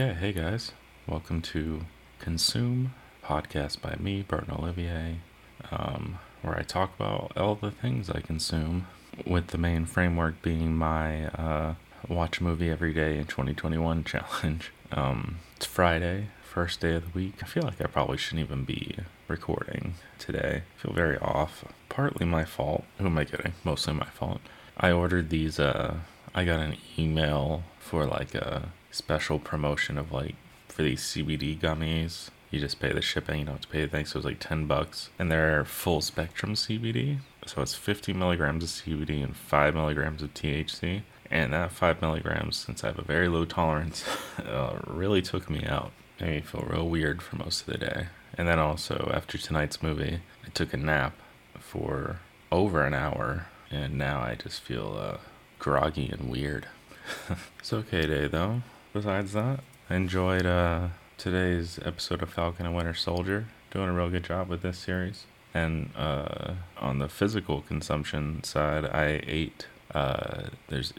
Okay, hey guys. Welcome to Consume, podcast by me, Burton Olivier, um, where I talk about all the things I consume, with the main framework being my uh, watch a movie every day in 2021 challenge. Um, it's Friday, first day of the week. I feel like I probably shouldn't even be recording today. I feel very off. Partly my fault. Who am I kidding? Mostly my fault. I ordered these, uh, I got an email for like a special promotion of like for these CBD gummies. You just pay the shipping, you don't have to pay anything. So it was like 10 bucks. And they're full spectrum CBD. So it's 50 milligrams of CBD and 5 milligrams of THC. And that 5 milligrams, since I have a very low tolerance, uh, really took me out. Made me feel real weird for most of the day. And then also, after tonight's movie, I took a nap for over an hour. And now I just feel uh, groggy and weird. it's okay day though besides that, I enjoyed uh, today's episode of Falcon and Winter Soldier. Doing a real good job with this series. And uh, on the physical consumption side, I ate. Uh, there's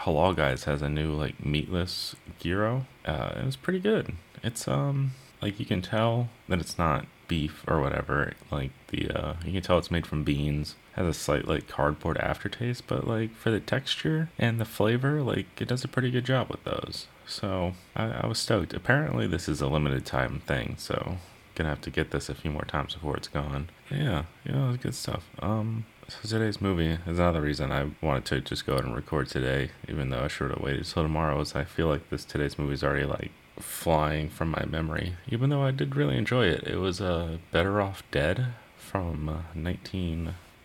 Halal Guys has a new like meatless gyro. Uh, it was pretty good. It's um like you can tell that it's not beef or whatever. Like the uh, you can tell it's made from beans. Has a slight like cardboard aftertaste, but like for the texture and the flavor, like it does a pretty good job with those. So I, I was stoked. Apparently this is a limited time thing, so gonna have to get this a few more times before it's gone. Yeah, it was good stuff. Um, so today's movie is another reason I wanted to just go ahead and record today, even though I should have waited till tomorrow. Is I feel like this today's movie is already like flying from my memory, even though I did really enjoy it. It was uh, Better Off Dead from uh,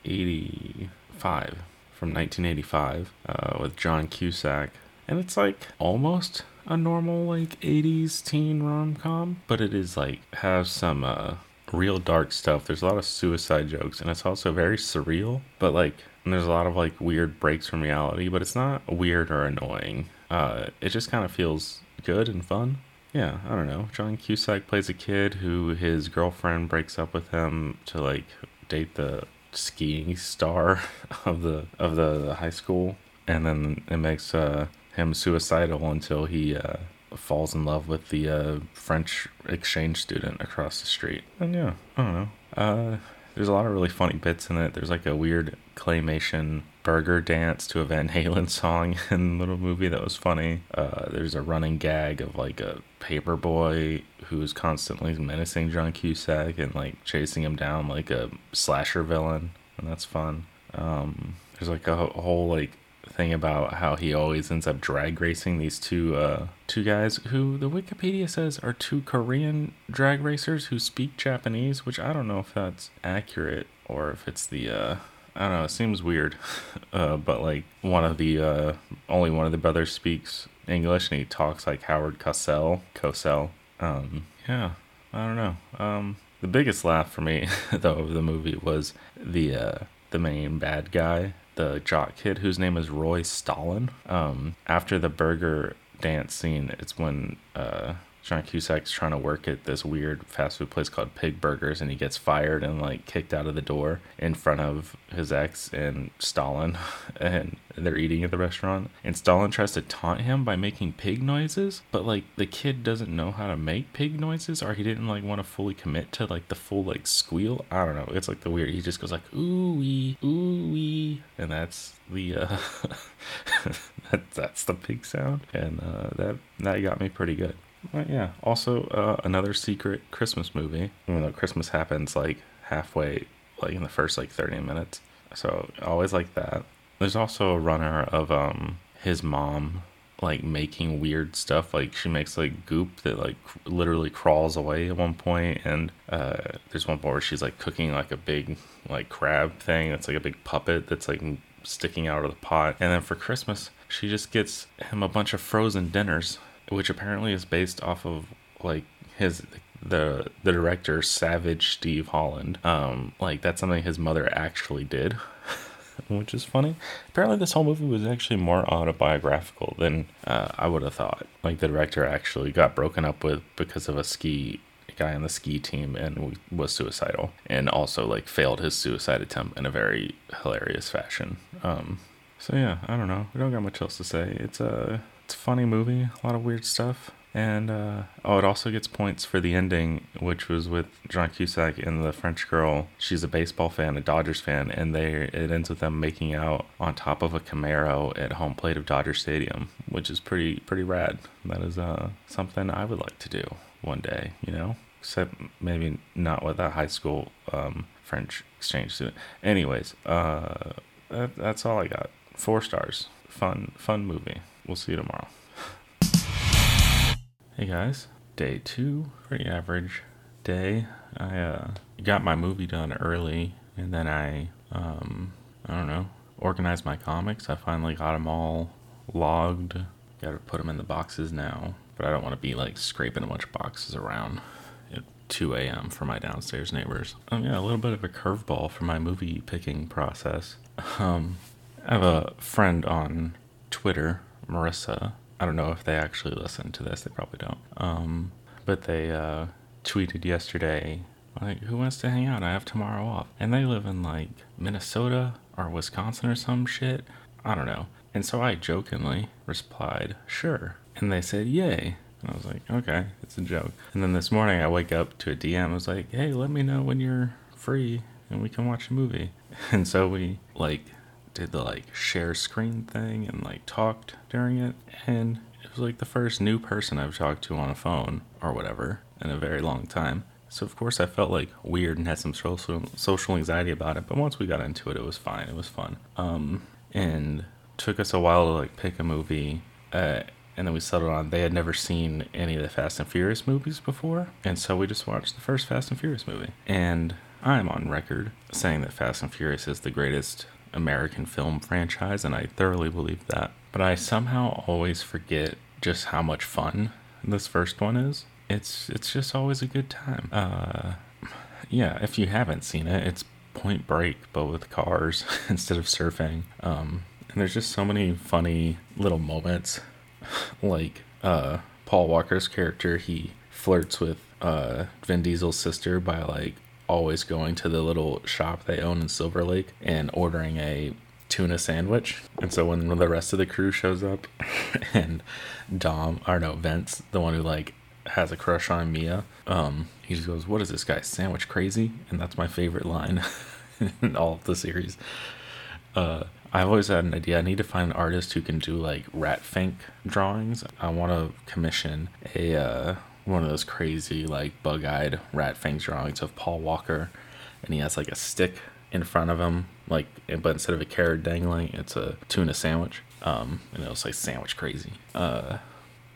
1985. From 1985 uh, with John Cusack. And it's like almost a normal like 80s teen rom-com, but it is like has some uh real dark stuff. There's a lot of suicide jokes and it's also very surreal, but like and there's a lot of like weird breaks from reality, but it's not weird or annoying. Uh it just kind of feels good and fun. Yeah, I don't know. John Cusack plays a kid who his girlfriend breaks up with him to like date the skiing star of the of the high school and then it makes uh him suicidal until he uh, falls in love with the uh, French exchange student across the street. And yeah, I don't know. Uh, there's a lot of really funny bits in it. There's like a weird claymation burger dance to a Van Halen song in the little movie that was funny. Uh, there's a running gag of like a paper boy who's constantly menacing John Cusack and like chasing him down like a slasher villain, and that's fun. Um, there's like a, whole like thing about how he always ends up drag racing these two uh two guys who the Wikipedia says are two Korean drag racers who speak Japanese, which I don't know if that's accurate or if it's the uh I don't know, it seems weird. Uh but like one of the uh only one of the brothers speaks English and he talks like Howard Cosell, Cosell. Um yeah, I don't know. Um the biggest laugh for me though of the movie was the uh the main bad guy the jock kid whose name is Roy Stalin. Um, after the burger dance scene, it's when uh, John Cusack's trying to work at this weird fast food place called Pig Burgers, and he gets fired and like kicked out of the door in front of his ex and Stalin, and they're eating at the restaurant. And Stalin tries to taunt him by making pig noises, but like the kid doesn't know how to make pig noises, or he didn't like want to fully commit to like the full like squeal. I don't know. It's like the weird. He just goes like ooh wee ooh wee, and that's the uh, that, that's the pig sound, and uh, that that got me pretty good. Yeah, also uh, another secret Christmas movie. Even though Christmas happens like halfway, like in the first like thirty minutes, so always like that. There's also a runner of um his mom like making weird stuff. Like she makes like goop that like literally crawls away at one point, and uh, there's one point where she's like cooking like a big like crab thing. That's like a big puppet that's like sticking out of the pot. And then for Christmas, she just gets him a bunch of frozen dinners which apparently is based off of like his the the director Savage Steve Holland. Um, like that's something his mother actually did, which is funny. Apparently, this whole movie was actually more autobiographical than uh, I would have thought. Like the director actually got broken up with because of a ski guy on the ski team and was suicidal and also like failed his suicide attempt in a very hilarious fashion um so yeah i don't know we don't got much else to say it's a it's a funny movie, a lot of weird stuff. And uh, oh, it also gets points for the ending, which was with John Cusack and the French girl. She's a baseball fan, a Dodgers fan, and they it ends with them making out on top of a Camaro at home plate of Dodger Stadium, which is pretty pretty rad. That is uh, something I would like to do one day, you know. Except maybe not with a high school um, French exchange student. Anyways, uh, that, that's all I got. Four stars. Fun fun movie. We'll see you tomorrow. Hey guys, day two, pretty average day. I uh, got my movie done early, and then I, um, I don't know, organized my comics. I finally got them all logged. Got to put them in the boxes now, but I don't want to be like scraping a bunch of boxes around at 2 a.m. for my downstairs neighbors. Oh yeah, a little bit of a curveball for my movie picking process. Um, I have a friend on Twitter, Marissa I don't know if they actually listen to this. They probably don't. Um, but they uh, tweeted yesterday, like, who wants to hang out? I have tomorrow off. And they live in like Minnesota or Wisconsin or some shit. I don't know. And so I jokingly replied, sure. And they said, yay. And I was like, okay, it's a joke. And then this morning I wake up to a DM. I was like, hey, let me know when you're free and we can watch a movie. And so we like did the like share screen thing and like talked during it and it was like the first new person I've talked to on a phone or whatever in a very long time. So of course I felt like weird and had some social social anxiety about it, but once we got into it, it was fine. It was fun. Um, and took us a while to like pick a movie, uh, and then we settled on they had never seen any of the Fast and Furious movies before, and so we just watched the first Fast and Furious movie. And I'm on record saying that Fast and Furious is the greatest American film franchise, and I thoroughly believe that. But I somehow always forget just how much fun this first one is. It's it's just always a good time. Uh, yeah, if you haven't seen it, it's Point Break, but with cars instead of surfing. Um, and there's just so many funny little moments, like uh, Paul Walker's character. He flirts with uh, Vin Diesel's sister by like always going to the little shop they own in Silver Lake and ordering a tuna sandwich. And so when the rest of the crew shows up and Dom, or no, Vince, the one who like has a crush on Mia, um, he just goes, What is this guy, sandwich crazy? And that's my favorite line in all of the series. Uh, I've always had an idea. I need to find an artist who can do like rat fink drawings. I want to commission a uh, one of those crazy like bug-eyed rat finks drawings of Paul Walker, and he has like a stick in front of him, like but instead of a carrot dangling, it's a tuna sandwich. Um, and it was like sandwich crazy. Uh,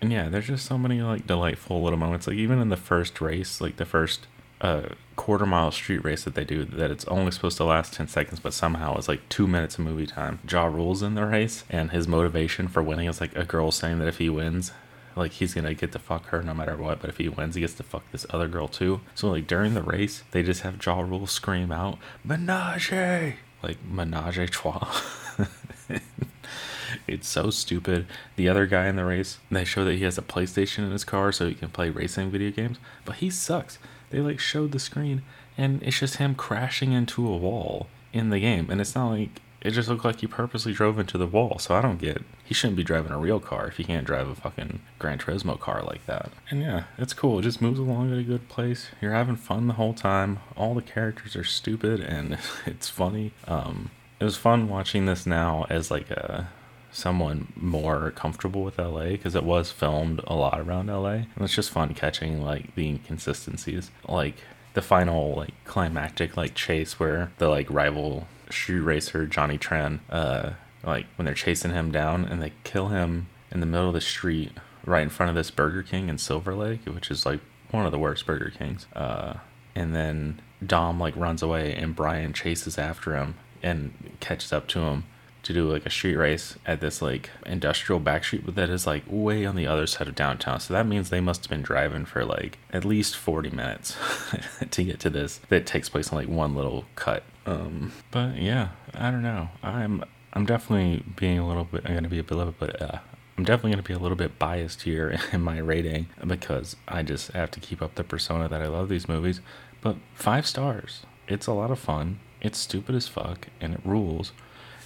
and yeah, there's just so many like delightful little moments. Like even in the first race, like the first uh quarter mile street race that they do, that it's only supposed to last ten seconds, but somehow it's like two minutes of movie time. Ja Rule's in the race, and his motivation for winning is like a girl saying that if he wins, like he's gonna get to fuck her no matter what. But if he wins, he gets to fuck this other girl too. So like during the race, they just have Ja Rule scream out "Menage," like menage a trois. it's so stupid. The other guy in the race, they show that he has a PlayStation in his car so he can play racing video games, but he sucks. They like showed the screen and it's just him crashing into a wall in the game, and it's not like it just looked like he purposely drove into the wall. So I don't get. He shouldn't be driving a real car if he can't drive a fucking Gran Turismo car like that. And yeah, it's cool. It just moves along at a good pace. You're having fun the whole time. All the characters are stupid and it's funny. Um, it was fun watching this now as like a someone more comfortable with LA because it was filmed a lot around LA. And it's just fun catching like the inconsistencies. Like the final like climactic like chase where the like rival street racer Johnny Tran, uh, like when they're chasing him down and they kill him in the middle of the street right in front of this Burger King in Silver Lake, which is like one of the worst Burger Kings. Uh, and then Dom like runs away and Brian chases after him and catches up to him to do like a street race at this like industrial back street that is like way on the other side of downtown. So that means they must have been driving for like at least 40 minutes to get to this that takes place in like one little cut um, but yeah, I don't know. I'm I'm definitely being a little bit. I'm gonna be a little bit. Uh, I'm definitely gonna be a little bit biased here in my rating because I just have to keep up the persona that I love these movies. But five stars. It's a lot of fun. It's stupid as fuck and it rules.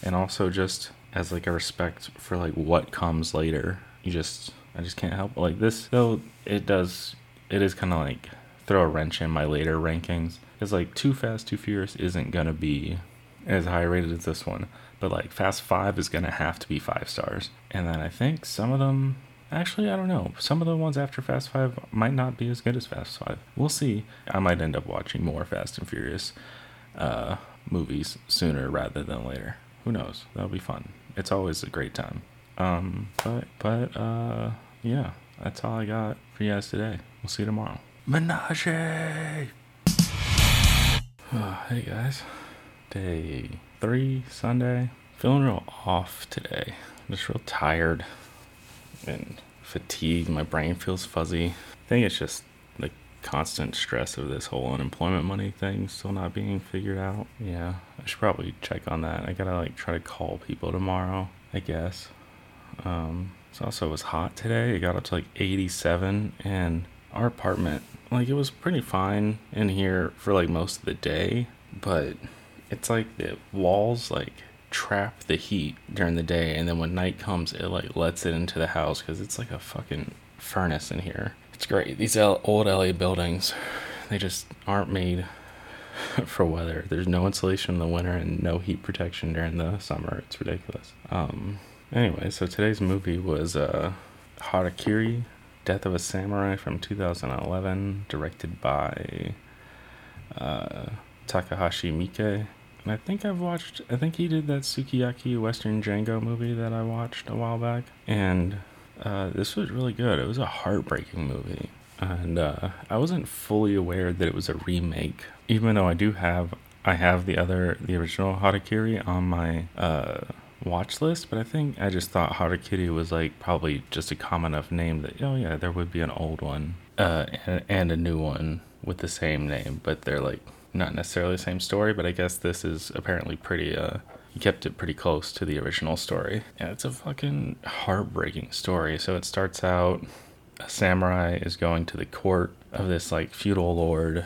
And also just as like a respect for like what comes later. You just I just can't help like this though. It does. It is kind of like throw a wrench in my later rankings. Because like Too Fast, Too Furious isn't gonna be as high rated as this one, but like Fast Five is gonna have to be five stars. And then I think some of them, actually, I don't know. Some of the ones after Fast Five might not be as good as Fast Five. We'll see. I might end up watching more Fast and Furious uh, movies sooner rather than later. Who knows? That'll be fun. It's always a great time. Um, but but uh, yeah, that's all I got for you guys today. We'll see you tomorrow. Menage. Oh, hey guys, day three Sunday. Feeling real off today. just real tired and fatigued. My brain feels fuzzy. I think it's just the constant stress of this whole unemployment money thing still not being figured out. Yeah, I should probably check on that. I gotta like try to call people tomorrow. I guess. Um, it's also it was hot today. It got up to like 87, and our apartment, like it was pretty fine in here for like most of the day, but it's like the walls like trap the heat during the day, and then when night comes, it like lets it into the house because it's like a fucking furnace in here. It's great. These old LA buildings, they just aren't made for weather. There's no insulation in the winter and no heat protection during the summer. It's ridiculous. Um, anyway, so today's movie was uh, Harakiri, Death of a Samurai from 2011, directed by uh, Takahashi Miike. And I think I've watched, I think he did that Sukiyaki Western Django movie that I watched a while back. And uh, this was really good. It was a heartbreaking movie. And uh, I wasn't fully aware that it was a remake, even though I do have, I have the other, the original Harakiri on my uh, watch list, but I think I just thought Harakiri was like probably just a common enough name that, oh yeah, there would be an old one uh, and, and a new one with the same name, but they're like not necessarily the same story, but I guess this is apparently pretty uh he kept it pretty close to the original story. Yeah, it's a fucking heartbreaking story. So it starts out a samurai is going to the court of this like feudal lord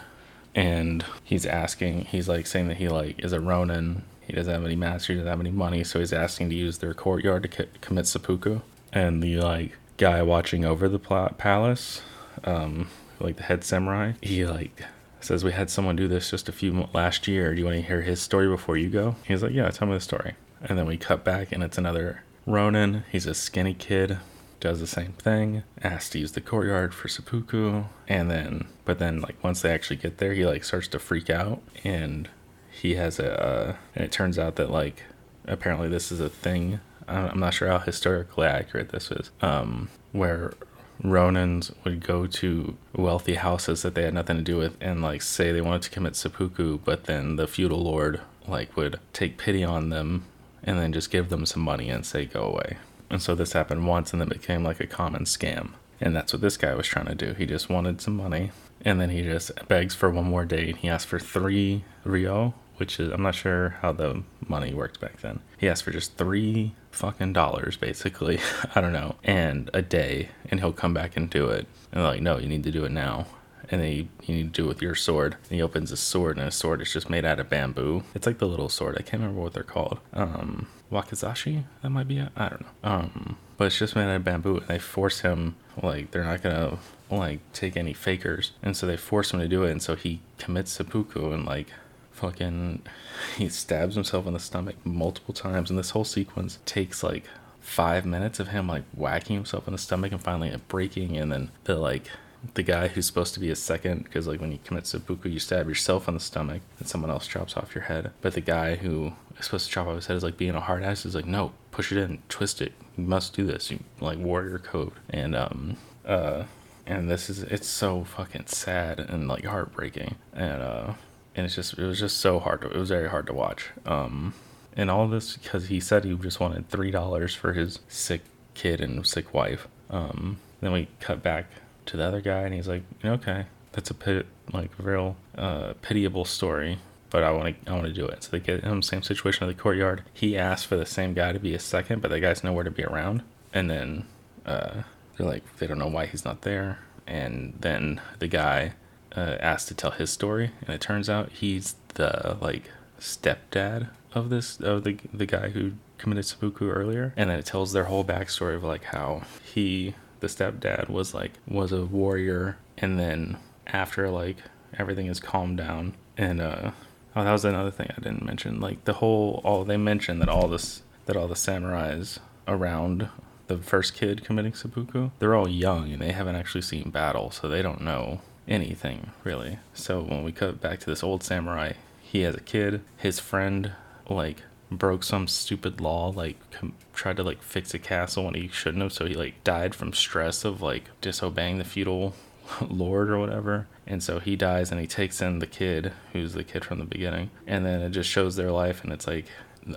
and he's asking he's like saying that he like is a ronin he doesn't have any master he doesn't have any money so he's asking to use their courtyard to commit seppuku and the like guy watching over the pl- palace um like the head samurai he like says we had someone do this just a few last year. Do you want to hear his story before you go? He's like, yeah, tell me the story. And then we cut back, and it's another Ronin. He's a skinny kid, does the same thing, asks to use the courtyard for seppuku, and then, but then like once they actually get there, he like starts to freak out, and he has a, uh, and it turns out that like apparently this is a thing. I'm not sure how historically accurate this is. Um, where Ronins would go to wealthy houses that they had nothing to do with and like say they wanted to commit seppuku, but then the feudal lord like would take pity on them and then just give them some money and say go away. And so this happened once and then became like a common scam. And that's what this guy was trying to do. He just wanted some money and then he just begs for one more day and he asked for three ryo, which is I'm not sure how the money worked back then. He asked for just three fucking dollars, basically. I don't know, and a day, and he'll come back and do it. And they're like, no, you need to do it now. And then you, need to do it with your sword. And he opens his sword, and his sword is just made out of bamboo. It's like the little sword. I can't remember what they're called. Um, wakizashi? That might be it. I don't know. Um, but it's just made out of bamboo, and they force him like they're not gonna like take any fakers, and so they force him to do it, and so he commits seppuku and like fucking he stabs himself in the stomach multiple times and this whole sequence takes like five minutes of him like whacking himself in the stomach and finally breaking and then the like the guy who's supposed to be a second because like when you commit seppuku you stab yourself in the stomach and someone else chops off your head. But the guy who is supposed to chop off his head is like being a hard ass is like no push it in twist it you must do this you like warrior code. And um uh and this is it's so fucking sad and like heartbreaking. And uh and it's just it was just so hard to, it was very hard to watch um and all this because he said he just wanted three dollars for his sick kid and sick wife um then we cut back to the other guy and he's like okay that's a pit like real uh pitiable story but I want to I want to do it. So they get him same situation in the courtyard. He asked for the same guy to be a second, but the guy's nowhere to be around. And then uh, they're like they don't know why he's not there. And then the guy uh, asked to tell his story, and it turns out he's the like stepdad of this of the the guy who committed seppuku earlier, and then it tells their whole backstory of like how he the stepdad was like was a warrior. And then after like everything is calmed down and uh oh that was another thing i didn't mention. Like the whole all they mentioned that all this that all the samurais around the first kid committing seppuku they're all young and they haven't actually seen battle so they don't know anything really. So when we cut back to this old samurai he has a kid. His friend like broke some stupid law like com- tried to like fix a castle when he shouldn't have so he like died from stress of like disobeying the feudal lord or whatever. And so he dies and he takes in the kid who's the kid from the beginning. And then it just shows their life and it's like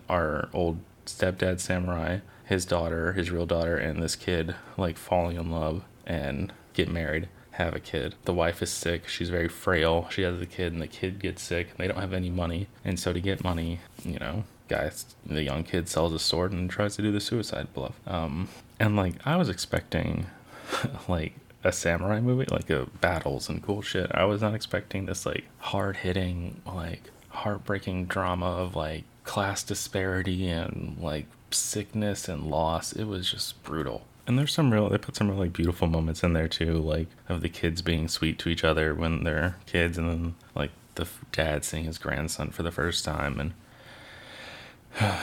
our old stepdad samurai his daughter his real daughter and this kid like falling in love and get married have a kid the wife is sick she's very frail she has the kid and the kid gets sick they don't have any money and so to get money you know guy, the young kid sells a sword and tries to do the suicide bluff. Um, and like I was expecting, like a samurai movie, like a battles and cool shit. I was not expecting this like hard hitting, like heartbreaking drama of like class disparity and like sickness and loss. It was just brutal. And there's some real, they put some really beautiful moments in there too, like of the kids being sweet to each other when they're kids, and then like the dad seeing his grandson for the first time, and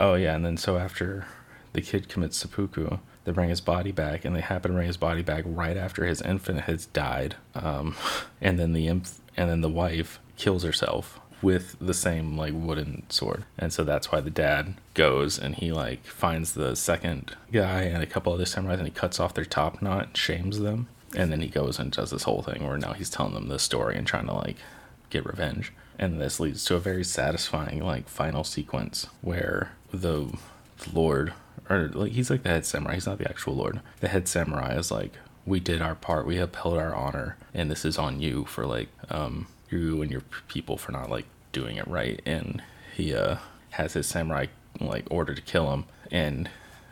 oh yeah, and then so after the kid commits seppuku, they bring his body back, and they happen to bring his body back right after his infant has died. Um, and then the inf- and then the wife kills herself with the same like wooden sword, and so that's why the dad goes and he like finds the second guy and a couple other samurais, and he cuts off their top knot, shames them, and then he goes and does this whole thing where now he's telling them the story and trying to like get revenge. And this leads to a very satisfying like final sequence where the lord or like he's like the head samurai. He's not the actual lord. The head samurai is like we did our part. We upheld our honor. And this is on you for like um you and your people for not like doing it right and he uh has his samurai like order to kill him and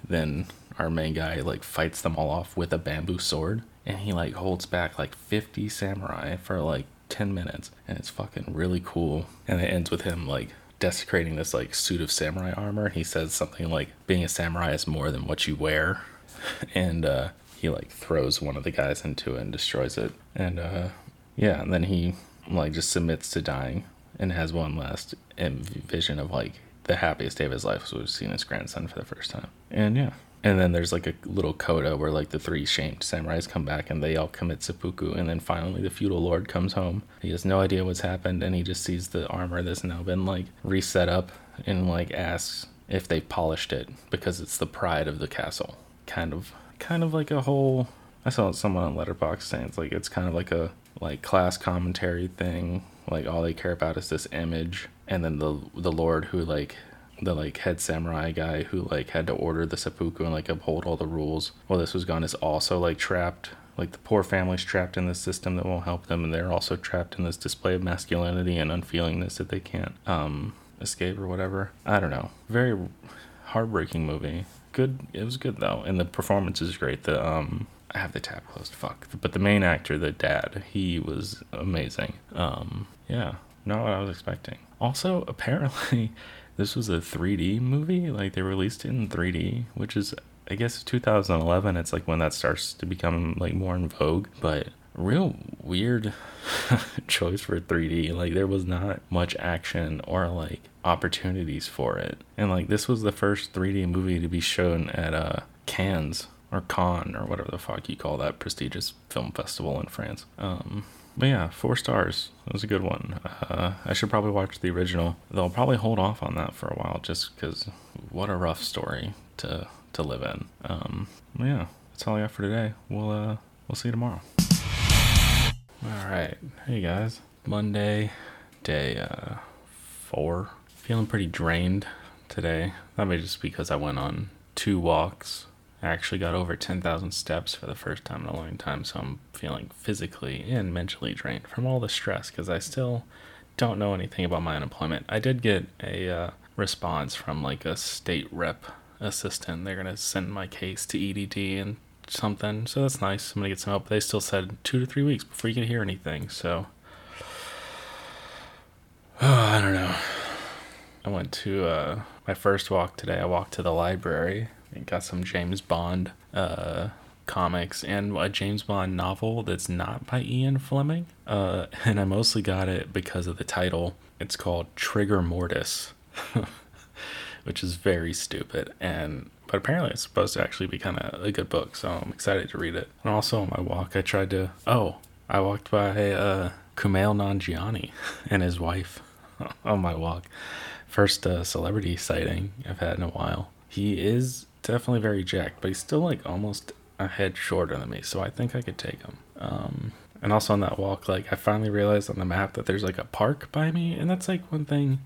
then our main guy like fights them all off with a bamboo sword and he like holds back like 50 samurai for like 10 minutes and it's fucking really cool and it ends with him like desecrating this like suit of samurai armor he says something like being a samurai is more than what you wear and uh he like throws one of the guys into it and destroys it and uh yeah and then he like just submits to dying and has one last vision of like the happiest day of his life was seeing his grandson for the first time. And yeah. And then there's like a little coda where like the three shamed samurais come back and they all commit seppuku and then finally the feudal lord comes home. He has no idea what's happened and he just sees the armor that's now been like reset up and like asks if they polished it because it's the pride of the castle. Kind of kind of like a whole i saw someone on Letterboxd saying it's like it's kind of like a like class commentary thing like all they care about is this image. And then the the lord who like the like head samurai guy who like had to order the seppuku and like uphold all the rules while this was gone is also like trapped. Like the poor family's trapped in this system that won't help them and they're also trapped in this display of masculinity and unfeelingness that they can't um escape or whatever. I don't know. Very heartbreaking movie. Good it was good though. And the performance is great. The um i have the tab closed fuck but the main actor the dad he was amazing um yeah not what i was expecting also apparently this was a 3D movie. Like they released it in 3D, which is I guess 2011. It's like when that starts to become like more in vogue. But real weird choice for 3D. Like there was not much action or like opportunities for it. And like this was the first 3D movie to be shown at uh Cannes or Cannes or whatever the fuck you call that prestigious film festival in France. Um but yeah, four stars. It was a good one. Uh, I should probably watch the original. They'll probably hold off on that for a while, just because what a rough story to to live in. Um, yeah, that's all I got for today. We'll uh, we'll see you tomorrow. All right, hey guys. Monday, day uh, four. Feeling pretty drained today. That may just because I went on two walks I actually got over 10,000 steps for the first time in a long time, so I'm feeling physically and mentally drained from all the stress because I still don't know anything about my unemployment. I did get a uh, response from like a state rep assistant. They're going to send my case to EDD and something, so that's nice. I'm going to get some help. But They still said two to three weeks before you can hear anything, so. Oh, I don't know. I went to uh, my first walk today. I walked to the library got some James Bond uh, comics and a James Bond novel that's not by Ian Fleming. Uh, and I mostly got it because of the title. It's called Trigger Mortis, which is very stupid. And but apparently it's supposed to actually be kind of a good book, so I'm excited to read it. And also on my walk, I tried to. Oh, I walked by uh, Kumail Nanjiani and his wife on my walk. First uh, celebrity sighting I've had in a while. He is definitely very jacked, but he's still like almost a head shorter than me, so I think I could take him. Um, and also on that walk, like I finally realized on the map that there's like a park by me, and that's like one thing.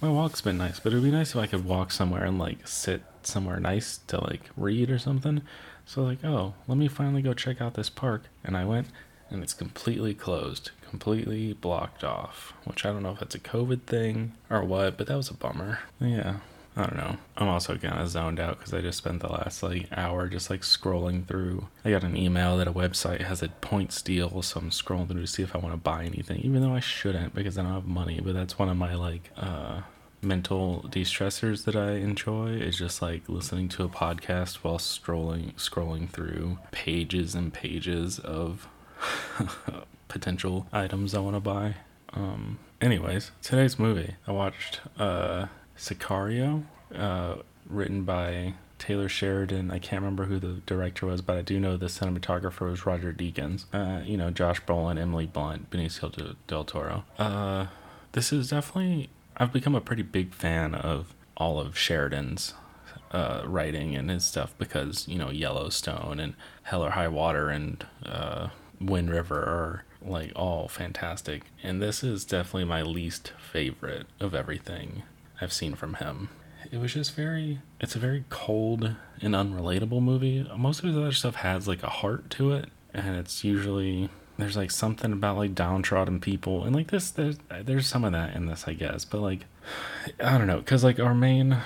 My walk's been nice, but it'd be nice if I could walk somewhere and like sit somewhere nice to like read or something. So like, oh, let me finally go check out this park, and I went, and it's completely closed, completely blocked off. Which I don't know if that's a COVID thing or what, but that was a bummer. Yeah, I don't know. I'm also kind of zoned out because I just spent the last like hour just like scrolling through. I got an email that a website has a points deal, so I'm scrolling through to see if I want to buy anything, even though I shouldn't because I don't have money. But that's one of my like uh, mental de-stressors that I enjoy is just like listening to a podcast while scrolling scrolling through pages and pages of potential items I want to buy. Um, anyways, today's movie I watched. Uh, Sicario, uh, written by Taylor Sheridan. I can't remember who the director was, but I do know the cinematographer was Roger Deakins. Uh, you know, Josh Brolin, Emily Blunt, Benicio del Toro. Uh, this is definitely. I've become a pretty big fan of all of Sheridan's uh, writing and his stuff because you know Yellowstone and Hell or High Water and uh, Wind River are like all fantastic, and this is definitely my least favorite of everything I've seen from him. It was just very, it's a very cold and unrelatable movie. Most of his other stuff has like a heart to it, and it's usually there's like something about like downtrodden people, and like this, there's there's some of that in this, I guess. But like, I don't know, because like our main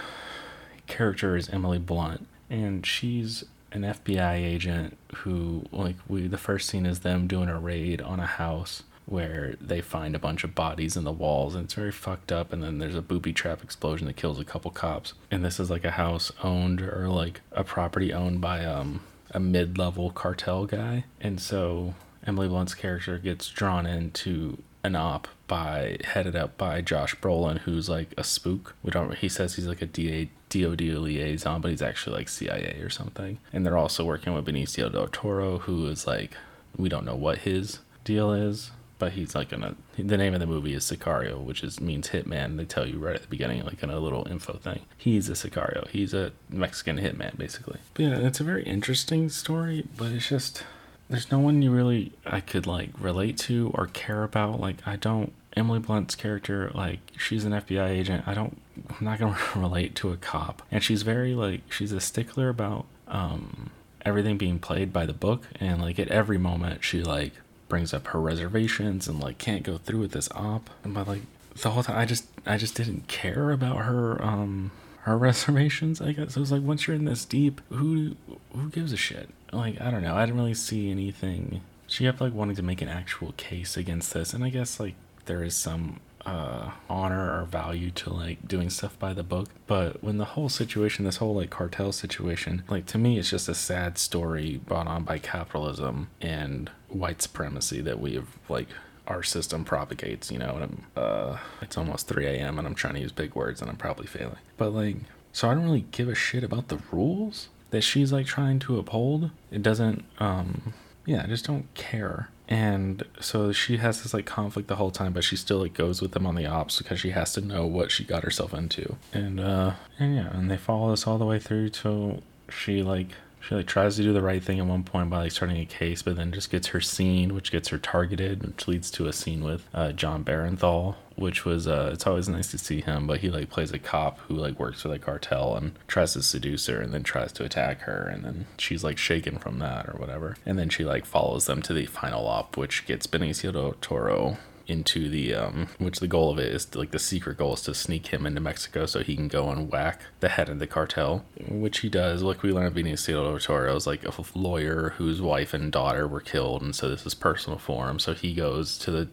character is Emily Blunt, and she's an FBI agent who like we the first scene is them doing a raid on a house where they find a bunch of bodies in the walls and it's very fucked up and then there's a booby trap explosion that kills a couple cops. And this is like a house owned or like a property owned by um a mid-level cartel guy. And so Emily Blunt's character gets drawn into an op by headed up by Josh Brolin who's like a spook. We don't he says he's like a DA DOD liaison but he's actually like CIA or something. And they're also working with Benicio del Toro who is like we don't know what his deal is but he's like gonna. The name of the movie is Sicario, which is means hitman. They tell you right at the beginning, like in a little info thing. He's a Sicario. He's a Mexican hitman, basically. But yeah, it's a very interesting story, but it's just there's no one you really I could like relate to or care about. Like I don't. Emily Blunt's character, like she's an FBI agent. I don't. I'm not gonna relate to a cop, and she's very like she's a stickler about um everything being played by the book, and like at every moment she like brings up her reservations and like can't go through with this op. And but like the whole time I just I just didn't care about her um her reservations, I guess. It was like once you're in this deep, who who gives a shit? Like, I don't know. I didn't really see anything. She kept like wanting to make an actual case against this, and I guess like there is some uh, honor or value to like doing stuff by the book. But when the whole situation, this whole like cartel situation, like to me, it's just a sad story brought on by capitalism and white supremacy that we have like our system propagates, you know, and I'm, uh, it's almost 3 a.m. and I'm trying to use big words and I'm probably failing. But like, so I don't really give a shit about the rules that she's like trying to uphold. It doesn't, um, yeah, I just don't care and so she has this like conflict the whole time but she still like goes with them on the ops because she has to know what she got herself into. And uh and yeah and they follow this all the way through till she like she like tries to do the right thing at one point by like starting a case but then just gets her scene which gets her targeted which leads to a scene with uh, jon bernthal which was uh it's always nice to see him but he like plays a cop who like works for the cartel and tries to seduce her and then tries to attack her and then she's like shaken from that or whatever. And then she like follows them to the final op which gets benicio del toro into the um which the goal of it is to, like the secret goal is to sneak him into Mexico so he can go and whack the head of the cartel which he does. Like we learn Benicio Toro is like a lawyer whose wife and daughter were killed and so this is personal for him. So he goes to the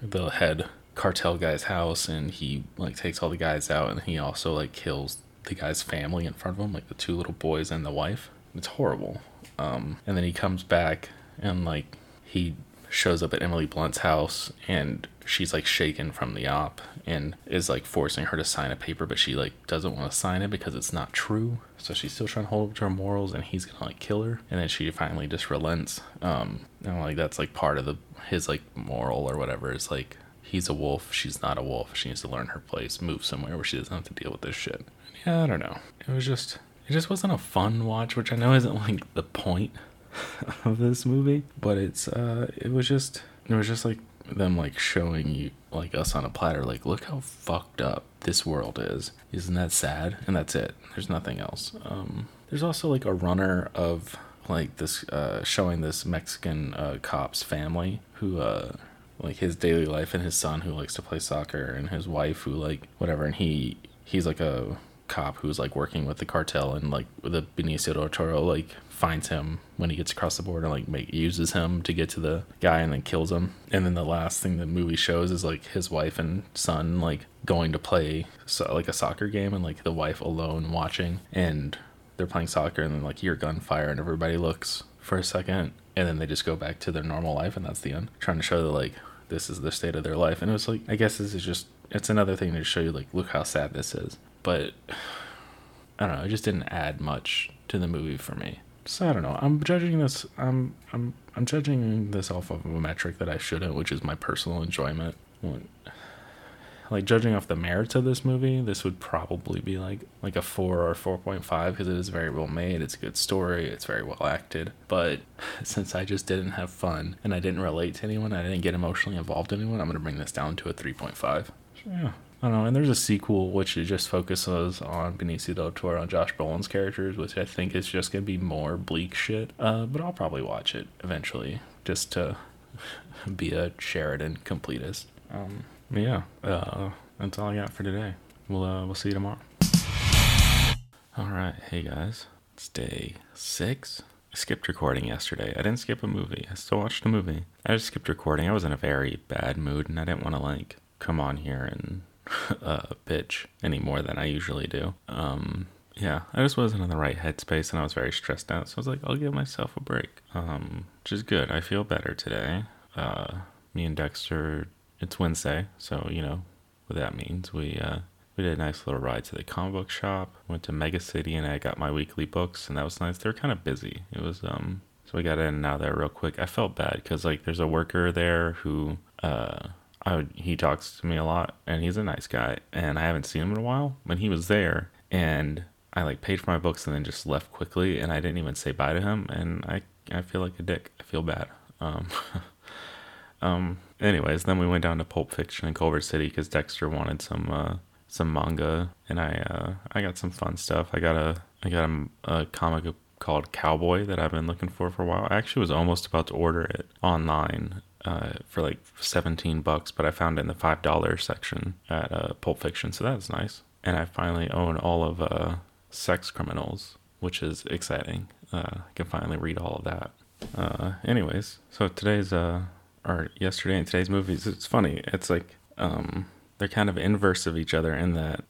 the head cartel guy's house and he like takes all the guys out and he also like kills the guy's family in front of him like the two little boys and the wife. It's horrible. Um, and then he comes back and like he shows up at Emily Blunt's house and she's like shaken from the op and is like forcing her to sign a paper, but she like doesn't want to sign it because it's not true. So she's still trying to hold up to her morals and he's gonna like kill her. And then she finally just relents. Um, and like that's like part of the his like moral or whatever is like he's a wolf, she's not a wolf. She needs to learn her place, move somewhere where she doesn't have to deal with this shit. Yeah, I don't know. It was just it just wasn't a fun watch, which I know isn't like the point of this movie, but it's uh it was just it was just like them like showing you like us on a platter like look how fucked up this world is. Isn't that sad? And that's it. There's nothing else. Um there's also like a runner of like this uh showing this Mexican uh cop's family who uh like his daily life and his son who likes to play soccer and his wife who like whatever and he he's like a cop who's like working with the cartel and like the Benicio del Toro like finds him when he gets across the border like make, uses him to get to the guy and then kills him. And then the last thing the movie shows is like his wife and son like going to play so, like a soccer game and like the wife alone watching and they're playing soccer and then like hear gunfire and everybody looks for a second and then they just go back to their normal life and that's the end. Trying to show that like this is the state of their life. And it was like i guess this is just it's another thing to show you like look how sad this is but I don't know. It just didn't add much to the movie for me. So I don't know. I'm judging this. I'm I'm I'm judging this off of a metric that I shouldn't, which is my personal enjoyment. Like judging off the merits of this movie, this would probably be like like a four or four point five because it is very well made. It's a good story. It's very well acted. But since I just didn't have fun and I didn't relate to anyone, I didn't get emotionally involved in anyone. I'm gonna bring this down to a three point five. Yeah, I don't know. And there's a sequel which just focuses on Benicio del Toro and Josh Brolin's characters, which I think is just gonna be more bleak shit. Uh, but I'll probably watch it eventually, just to be a Sheridan completist. Um, yeah, uh, that's all I got for today. We'll uh, we'll see you tomorrow. All right, hey guys, it's day six. I skipped recording yesterday. I didn't skip a movie. I still watched a movie. I just skipped recording. I was in a very bad mood, and I didn't want to like come on here and uh, bitch any more than I usually do. Um, yeah, I just wasn't in the right headspace and I was very stressed out. So I was like, I'll give myself a break, um, which is good. I feel better today. Uh, me and Dexter, it's Wednesday, so you know what that means. We uh, we did a nice little ride to the comic book shop. Went to Mega City and I got my weekly books, and that was nice. They were kind of busy. It was um, so we got in and out there real quick. I felt bad because like there's a worker there who uh would, he talks to me a lot and he's a nice guy and I haven't seen him in a while. When he was there and I like paid for my books and then just left quickly and I didn't even say bye to him and I I feel like a dick. I feel bad. Um, um anyways, then we went down to Pulp Fiction in Culver City because Dexter wanted some uh, some manga and I uh, I got some fun stuff. I got a I got a, a comic called Cowboy that I've been looking for for a while. I actually was almost about to order it online uh, for like 17 bucks, but I found it in the $5 section at uh, Pulp Fiction, so that's nice. And I finally own all of uh, Sex Criminals, which is exciting. Uh, I can finally read all of that. Uh, anyways, so today's, uh, or yesterday and today's movies, it's funny. It's like, um, they're kind of inverse of each other in that,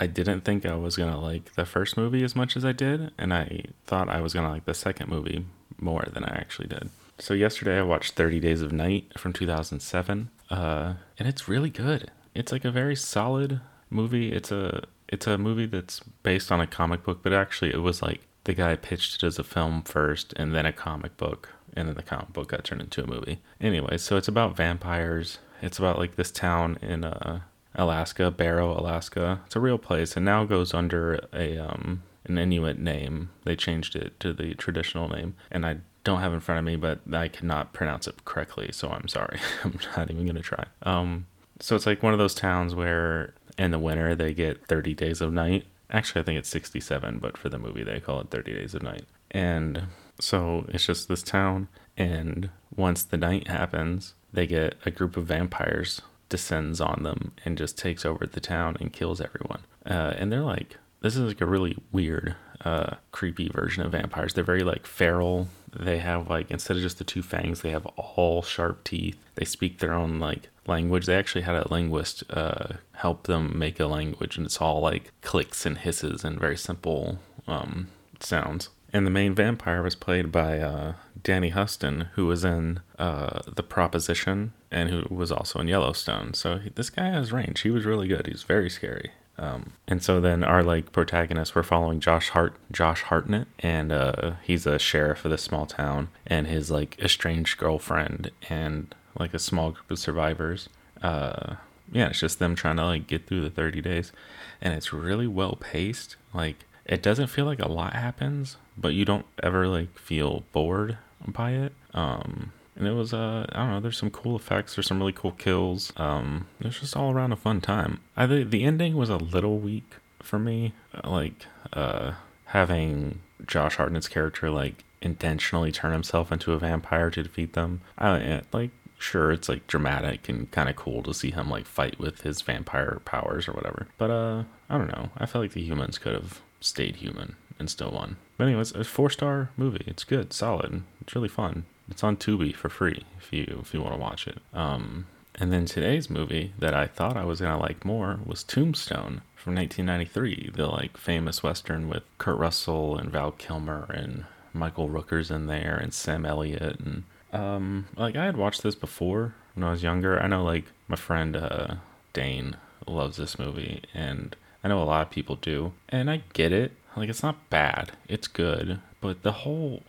I didn't think I was gonna like the first movie as much as I did, and I thought I was gonna like the second movie more than I actually did. So yesterday I watched 30 Days of Night from 2007, uh, and it's really good. It's like a very solid movie. It's a it's a movie that's based on a comic book, but actually it was like the guy pitched it as a film first, and then a comic book, and then the comic book got turned into a movie. Anyway, so it's about vampires. It's about like this town in uh, Alaska, Barrow, Alaska. It's a real place, and now goes under a um, an Inuit name. They changed it to the traditional name, and I don't have in front of me, but I cannot pronounce it correctly, so I'm sorry. I'm not even gonna try. Um, so it's like one of those towns where in the winter they get 30 days of night. Actually, I think it's 67, but for the movie they call it 30 days of night. And so it's just this town, and once the night happens, they get a group of vampires descends on them and just takes over the town and kills everyone. Uh, and they're like, this is like a really weird, uh, creepy version of vampires. They're very like feral they have like instead of just the two fangs they have all sharp teeth they speak their own like language they actually had a linguist uh, help them make a language and it's all like clicks and hisses and very simple um, sounds And the main vampire was played by uh, Danny Huston, who was in uh, The Proposition and who was also in Yellowstone. So he, this guy has range. He was really good. He's very scary. Um, and so then our like protagonist, we're following Josh Hart, Josh Hartnett, and uh, he's a sheriff of this small town, and his like estranged girlfriend, and like a small group of survivors. Uh, yeah, it's just them trying to like get through the 30 days, and it's really well paced. Like it doesn't feel like a lot happens, but you don't ever like feel bored by it. Um, and it was uh I don't know, there's some cool effects, there's some really cool kills. Um, it was just all around a fun time. I the ending was a little weak for me, like uh having Josh Hartnett's character like intentionally turn himself into a vampire to defeat them. I like sure it's like dramatic and kind of cool to see him like fight with his vampire powers or whatever. But uh I don't know. I felt like the humans could have stayed human and still won. But anyways, a four star movie. It's good, solid. It's really fun. It's on Tubi for free if you if you want to watch it. Um, and then today's movie that I thought I was gonna like more was Tombstone from 1993, the like famous western with Kurt Russell and Val Kilmer and Michael Rooker's in there and Sam Elliott and um like I had watched this before when I was younger. I know like my friend uh, Dane loves this movie and I know a lot of people do. And I get it. Like it's not bad. It's good. But the whole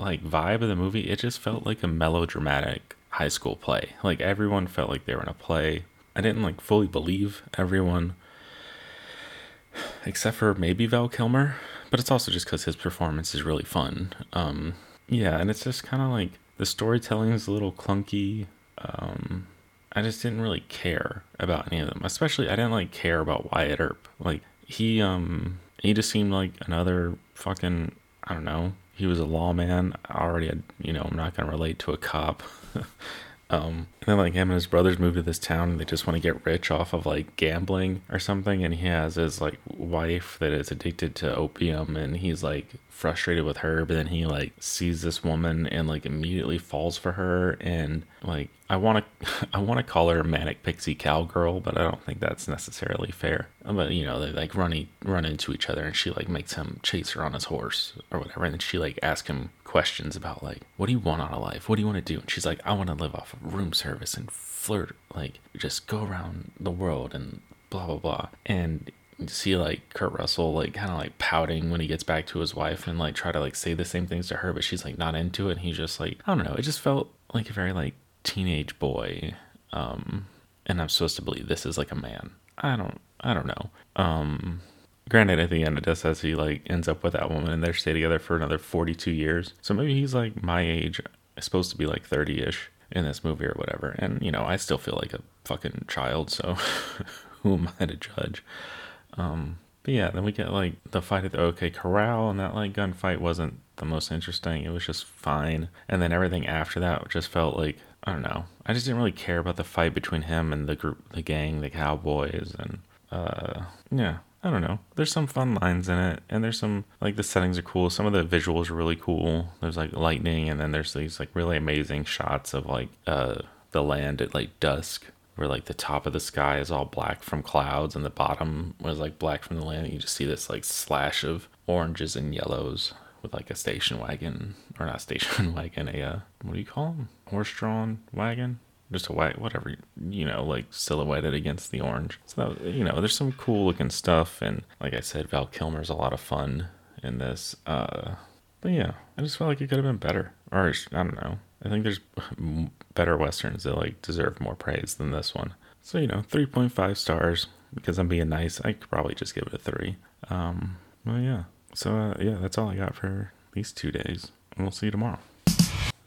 like vibe of the movie, it just felt like a melodramatic high school play. Like everyone felt like they were in a play. I didn't like fully believe everyone except for maybe Val Kilmer, but it's also just cuz his performance is really fun. Um yeah, and it's just kind of like the storytelling is a little clunky. Um I just didn't really care about any of them. Especially I didn't like care about Wyatt Earp. Like he um he just seemed like another fucking I don't know. He was a lawman. I already had, you know, I'm not gonna relate to a cop. Um, and then like him and his brothers move to this town and they just want to get rich off of like gambling or something. And he has his like wife that is addicted to opium and he's like frustrated with her, but then he like sees this woman and like immediately falls for her. And like, I want to, I want to call her manic pixie cowgirl, but I don't think that's necessarily fair. But you know, they like run, run into each other and she like makes him chase her on his horse or whatever. And then she like asks him questions about like what do you want out of life what do you want to do and she's like i want to live off of room service and flirt like just go around the world and blah blah blah and you see like kurt russell like kind of like pouting when he gets back to his wife and like try to like say the same things to her but she's like not into it and he's just like i don't know it just felt like a very like teenage boy um and i'm supposed to believe this is like a man i don't i don't know um Granted, at the end, it does says he like ends up with that woman and they stay together for another 42 years. So maybe he's like my age, supposed to be like 30 ish in this movie or whatever. And, you know, I still feel like a fucking child, so who am I to judge? Um, but yeah, then we get like the fight at the OK Corral, and that like gunfight wasn't the most interesting. It was just fine. And then everything after that just felt like, I don't know. I just didn't really care about the fight between him and the group, the gang, the cowboys, and uh, yeah, I don't know. There's some fun lines in it, and there's some like the settings are cool. Some of the visuals are really cool. There's like lightning, and then there's these like really amazing shots of like uh the land at like dusk, where like the top of the sky is all black from clouds, and the bottom was like black from the land. And you just see this like slash of oranges and yellows with like a station wagon or not station wagon, a uh, what do you call them? Horse-drawn wagon just a white whatever you know like silhouetted against the orange so that, you know there's some cool looking stuff and like i said val kilmer's a lot of fun in this uh but yeah i just felt like it could have been better or i don't know i think there's better westerns that like deserve more praise than this one so you know 3.5 stars because i'm being nice i could probably just give it a three um well yeah so uh, yeah that's all i got for these two days and we'll see you tomorrow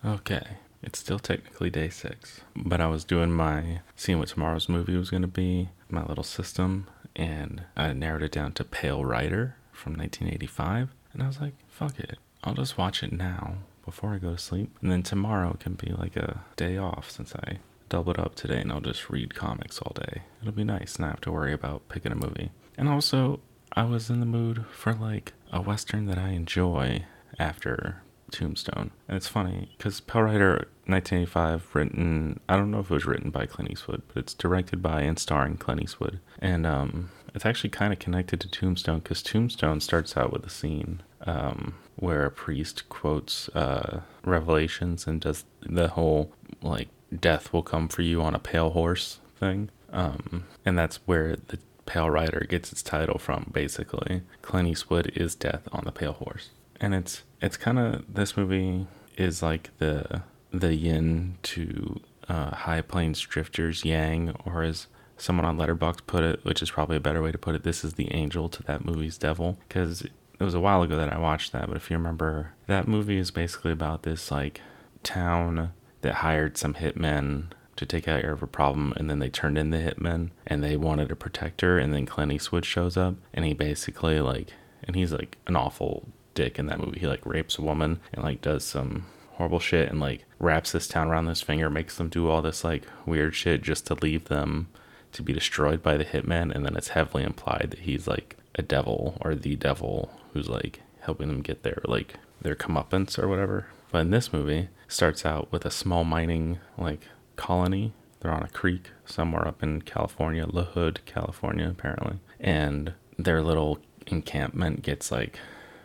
okay it's still technically day six, but I was doing my seeing what tomorrow's movie was going to be, my little system, and I narrowed it down to Pale Rider from 1985. And I was like, fuck it. I'll just watch it now before I go to sleep. And then tomorrow can be like a day off since I doubled up today and I'll just read comics all day. It'll be nice not have to worry about picking a movie. And also, I was in the mood for like a Western that I enjoy after Tombstone. And it's funny because Pale Rider 1985, written, I don't know if it was written by Clint Eastwood, but it's directed by and starring Clint Eastwood. And um, it's actually kind of connected to Tombstone because Tombstone starts out with a scene um, where a priest quotes uh, Revelations and does the whole like death will come for you on a pale horse thing. Um, and that's where the Pale Rider gets its title from, basically. Clint Eastwood is death on the pale horse. And it's it's kind of this movie is like the the yin to uh, High Plains Drifters yang, or as someone on Letterboxd put it, which is probably a better way to put it, this is the angel to that movie's devil. Because it was a while ago that I watched that, but if you remember, that movie is basically about this like town that hired some hitmen to take care of a problem, and then they turned in the hitmen, and they wanted a protector, and then Clint Eastwood shows up, and he basically like, and he's like an awful dick in that movie. He like rapes a woman and like does some horrible shit and like wraps this town around his finger, makes them do all this like weird shit just to leave them to be destroyed by the hitman, and then it's heavily implied that he's like a devil or the devil who's like helping them get their like their comeuppance or whatever. But in this movie, starts out with a small mining like colony. They're on a creek somewhere up in California, LaHood, California, apparently. And their little encampment gets like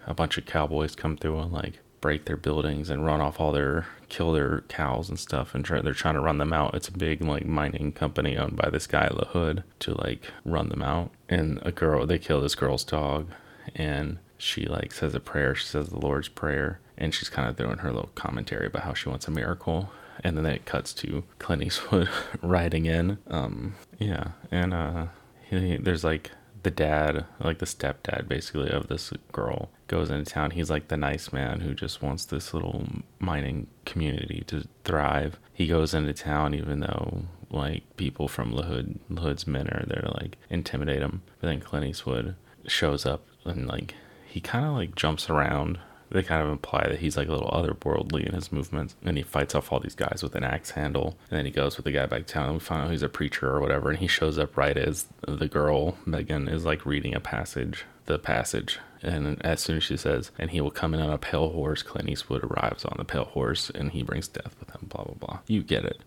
a bunch of cowboys come through and like break their buildings and run off all their kill their cows and stuff and try, they're trying to run them out it's a big like mining company owned by this guy LaHood to like run them out and a girl they kill this girl's dog and she like says a prayer she says the lord's prayer and she's kind of doing her little commentary about how she wants a miracle and then it cuts to clint eastwood riding in um yeah and uh he, there's like the dad, like the stepdad basically of this girl, goes into town. He's like the nice man who just wants this little mining community to thrive. He goes into town even though like people from LaHood, Hood's men are there to like intimidate him. But then Clint Eastwood shows up and like he kind of like jumps around they kind of imply that he's like a little otherworldly in his movements. And he fights off all these guys with an axe handle. And then he goes with the guy back to town. And we find out he's a preacher or whatever. And he shows up right as the girl, Megan, is like reading a passage, the passage. And as soon as she says, and he will come in on a pale horse, Clint Eastwood arrives on the pale horse and he brings death with him, blah, blah, blah. You get it.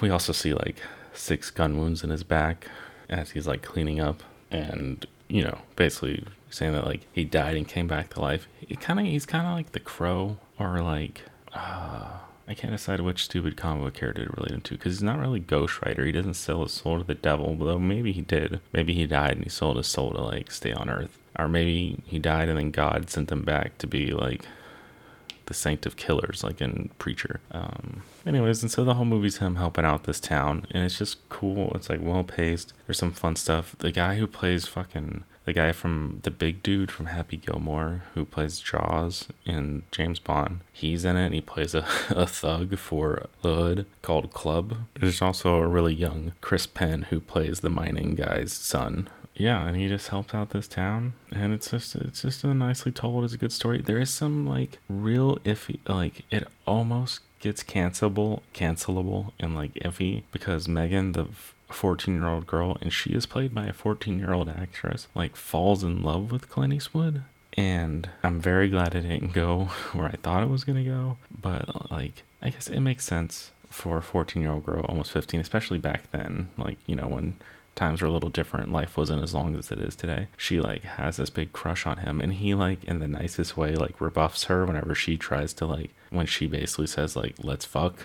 We also see like six gun wounds in his back as he's like cleaning up. And, you know, basically saying that like he died and came back to life. He kind of he's kind of like the crow or like uh, I can't decide which stupid comic book character to relate him to because he's not really Ghost Rider. He doesn't sell his soul to the devil, though maybe he did. Maybe he died and he sold his soul to like stay on Earth, or maybe he died and then God sent him back to be like the saint of killers, like in Preacher. Um, anyways, and so the whole movie's him helping out this town, and it's just cool. It's like well paced. There's some fun stuff. The guy who plays fucking the guy from the big dude from Happy Gilmore who plays Jaws in James Bond. He's in it and he plays a, a thug for the hood called Club. There's also a really young Chris Penn who plays the mining guy's son. Yeah, and he just helps out this town and it's just it's just a nicely told, it's a good story. There is some like real iffy like it almost gets cancelable cancelable and like iffy because Megan the 14 year old girl, and she is played by a 14 year old actress, like falls in love with Clint Eastwood. And I'm very glad it didn't go where I thought it was going to go. But, like, I guess it makes sense for a 14 year old girl, almost 15, especially back then, like, you know, when times were a little different. Life wasn't as long as it is today. She like has this big crush on him and he like in the nicest way like rebuffs her whenever she tries to like when she basically says like let's fuck.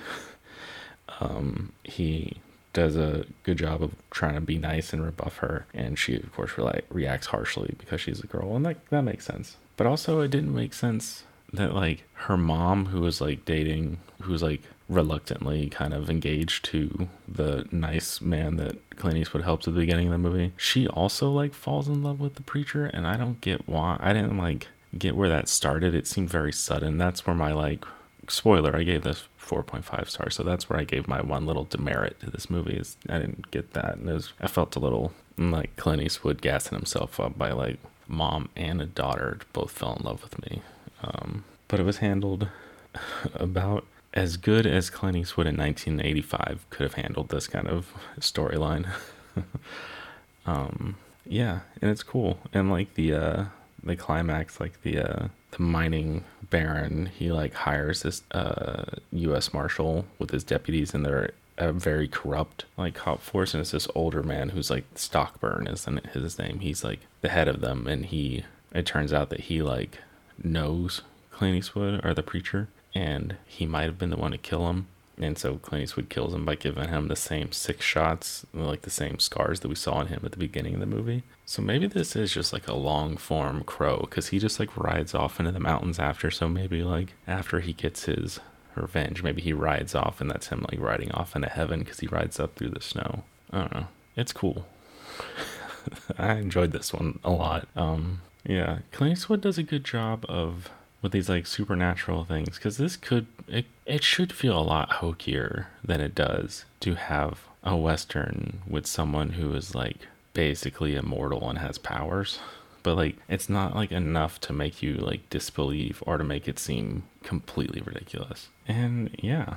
Um he does a good job of trying to be nice and rebuff her, and she of course re- reacts harshly because she's a girl, and that that makes sense. But also, it didn't make sense that like her mom, who was like dating, who was like reluctantly kind of engaged to the nice man that Clint Eastwood helps at the beginning of the movie, she also like falls in love with the preacher, and I don't get why. I didn't like get where that started. It seemed very sudden. That's where my like spoiler, I gave this 4.5 stars. So that's where I gave my one little demerit to this movie. Is I didn't get that, and was I felt a little like Clint Eastwood gassing himself up by like mom and a daughter both fell in love with me. Um, but it was handled about as good as Clint Eastwood in 1985 could have handled this kind of storyline. um, yeah, and it's cool, and like the uh, the climax, like the uh, the mining baron, he like hires this uh, U.S. marshal with his deputies, and they're a very corrupt like cop force, and it's this older man who's like Stockburn is his name. He's like the head of them, and he it turns out that he like knows Clint Eastwood or the preacher, and he might have been the one to kill him. And so Clint Eastwood kills him by giving him the same six shots, like the same scars that we saw in him at the beginning of the movie. So maybe this is just like a long form crow because he just like rides off into the mountains after. So maybe like after he gets his revenge, maybe he rides off and that's him like riding off into heaven because he rides up through the snow. I don't know. It's cool. I enjoyed this one a lot. Um, yeah, Clint Eastwood does a good job of with these like supernatural things because this could it, it should feel a lot hokier than it does to have a western with someone who is like basically immortal and has powers. But like it's not like enough to make you like disbelieve or to make it seem completely ridiculous. And yeah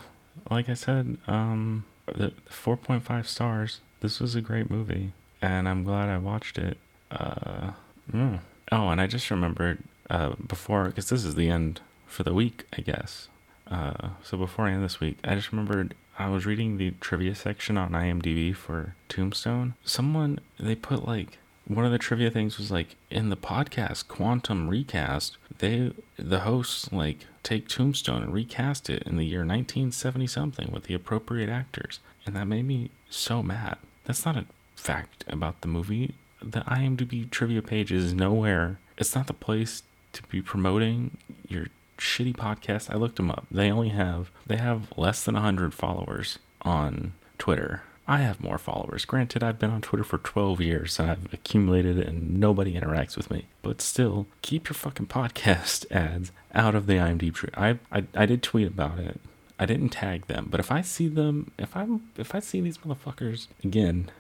like i said um the 4.5 stars this was a great movie and i'm glad i watched it. Uh mm. oh and i just remembered uh before because this is the end for the week i guess uh so before i end this week i just remembered I was reading the trivia section on IMDb for Tombstone. Someone they put like one of the trivia things was like in the podcast Quantum Recast, they the hosts like take Tombstone and recast it in the year 1970 something with the appropriate actors, and that made me so mad. That's not a fact about the movie. The IMDb trivia page is nowhere. It's not the place to be promoting your shitty podcast. I looked them up. They only have they have less than 100 followers on Twitter. I have more followers. Granted, I've been on Twitter for 12 years and I've accumulated and nobody interacts with me. But still, keep your fucking podcast ads out of the IMDb tree. I, I I did tweet about it. I didn't tag them, but if I see them, if I if I see these motherfuckers again,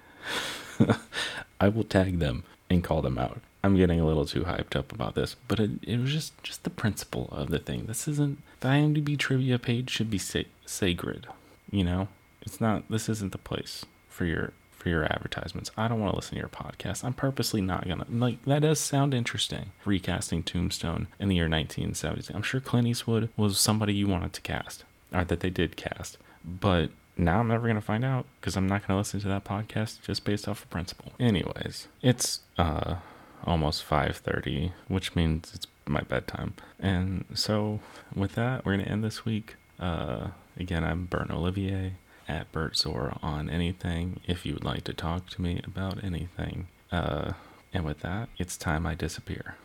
I will tag them and call them out. I'm getting a little too hyped up about this, but it, it was just just the principle of the thing. This isn't the IMDb trivia page should be sa- sacred, you know. It's not. This isn't the place for your for your advertisements. I don't want to listen to your podcast. I'm purposely not gonna like. That does sound interesting. Recasting Tombstone in the year 1970. I'm sure Clint Eastwood was somebody you wanted to cast, or that they did cast, but now I'm never gonna find out because I'm not gonna listen to that podcast just based off of principle. Anyways, it's uh almost 5:30, which means it's my bedtime. And so with that, we're going to end this week. Uh, again, I'm Bert Olivier at Bert Zora on anything if you would like to talk to me about anything. Uh, and with that, it's time I disappear.